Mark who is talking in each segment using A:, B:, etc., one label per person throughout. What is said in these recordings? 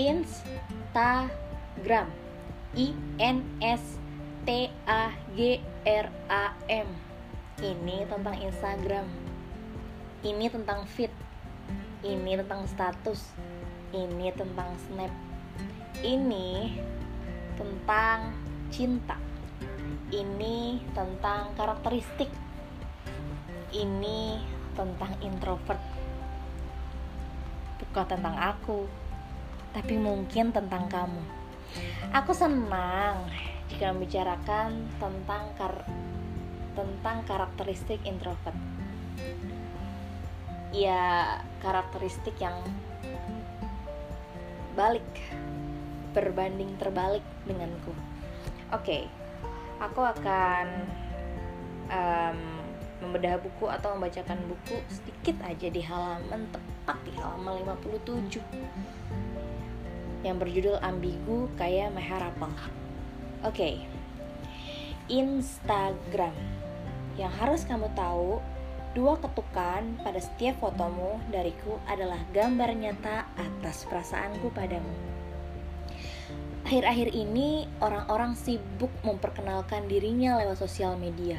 A: Instagram. I N S T A G R A M. Ini tentang Instagram. Ini tentang feed. Ini tentang status. Ini tentang snap. Ini tentang cinta. Ini tentang karakteristik. Ini tentang introvert. Bukan tentang aku tapi mungkin tentang kamu. Aku senang jika membicarakan tentang kar tentang karakteristik introvert. Ya karakteristik yang balik berbanding terbalik denganku. Oke okay, aku akan um, membedah buku atau membacakan buku sedikit aja di halaman tepat di halaman 57 yang berjudul ambigu kayak meharapal oke okay. Instagram yang harus kamu tahu Dua ketukan pada setiap fotomu dariku adalah gambar nyata atas perasaanku padamu. Akhir-akhir ini orang-orang sibuk memperkenalkan dirinya lewat sosial media.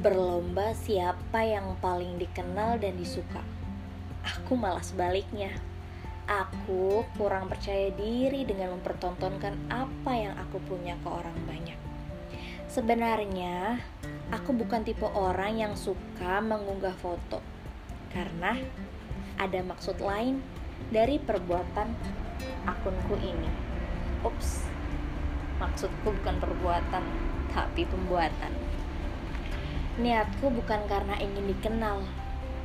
A: Berlomba siapa yang paling dikenal dan disuka. Aku malah sebaliknya. Aku kurang percaya diri dengan mempertontonkan apa yang aku punya ke orang banyak. Sebenarnya, aku bukan tipe orang yang suka mengunggah foto karena ada maksud lain dari perbuatan akunku ini. Ups, maksudku bukan perbuatan, tapi pembuatan. Niatku bukan karena ingin dikenal,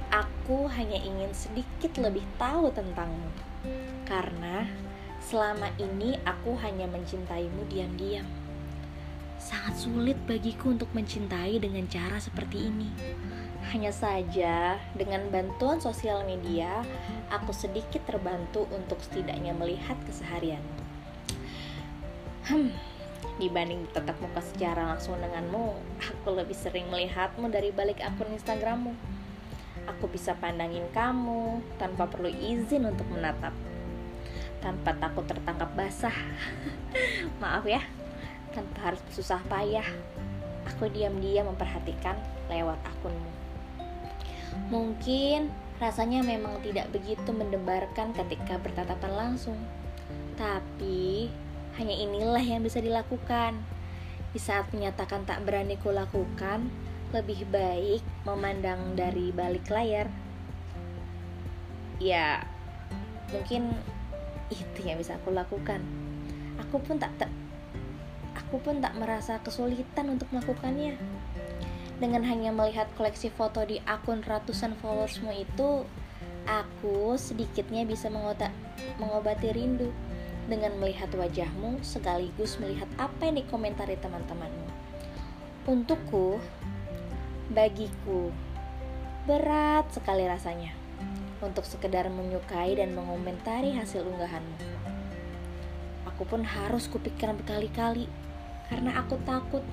A: aku hanya ingin sedikit lebih tahu tentangmu. Karena selama ini aku hanya mencintaimu diam-diam sangat sulit bagiku untuk mencintai dengan cara seperti ini. Hanya saja, dengan bantuan sosial media, aku sedikit terbantu untuk setidaknya melihat keseharian. Hmm, dibanding tetap muka secara langsung denganmu, aku lebih sering melihatmu dari balik akun Instagrammu. Aku bisa pandangin kamu tanpa perlu izin untuk menatap, tanpa takut tertangkap basah. Maaf ya, tanpa harus susah payah. Aku diam-diam memperhatikan lewat akunmu. Mungkin rasanya memang tidak begitu mendebarkan ketika bertatapan langsung. Tapi hanya inilah yang bisa dilakukan. Di saat menyatakan tak berani kulakukan, lebih baik memandang dari balik layar. Ya, mungkin itu yang bisa aku lakukan. Aku pun tak, tak aku pun tak merasa kesulitan untuk melakukannya. Dengan hanya melihat koleksi foto di akun ratusan followersmu itu, aku sedikitnya bisa mengobati rindu dengan melihat wajahmu sekaligus melihat apa yang dikomentari teman-temanmu. Untukku, bagiku, berat sekali rasanya untuk sekedar menyukai dan mengomentari hasil unggahanmu. Aku pun harus kupikirkan berkali-kali karena aku takut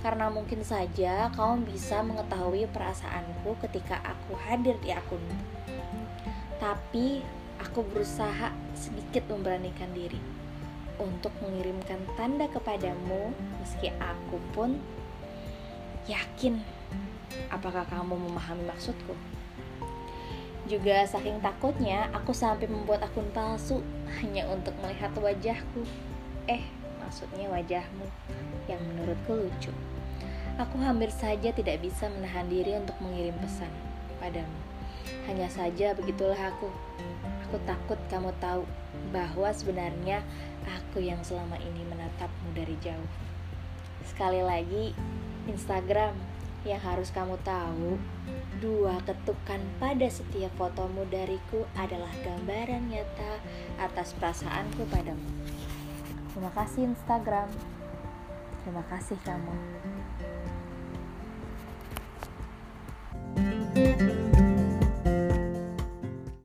A: karena mungkin saja kamu bisa mengetahui perasaanku ketika aku hadir di akunmu. Tapi aku berusaha sedikit memberanikan diri untuk mengirimkan tanda kepadamu meski aku pun yakin apakah kamu memahami maksudku. Juga saking takutnya aku sampai membuat akun palsu hanya untuk melihat wajahku. Eh, maksudnya wajahmu yang menurutku lucu. Aku hampir saja tidak bisa menahan diri untuk mengirim pesan padamu. Hanya saja begitulah aku. Aku takut kamu tahu bahwa sebenarnya aku yang selama ini menatapmu dari jauh. Sekali lagi, Instagram yang harus kamu tahu, dua ketukan pada setiap fotomu dariku adalah gambaran nyata atas perasaanku padamu. Terima kasih Instagram. Terima kasih kamu. thank you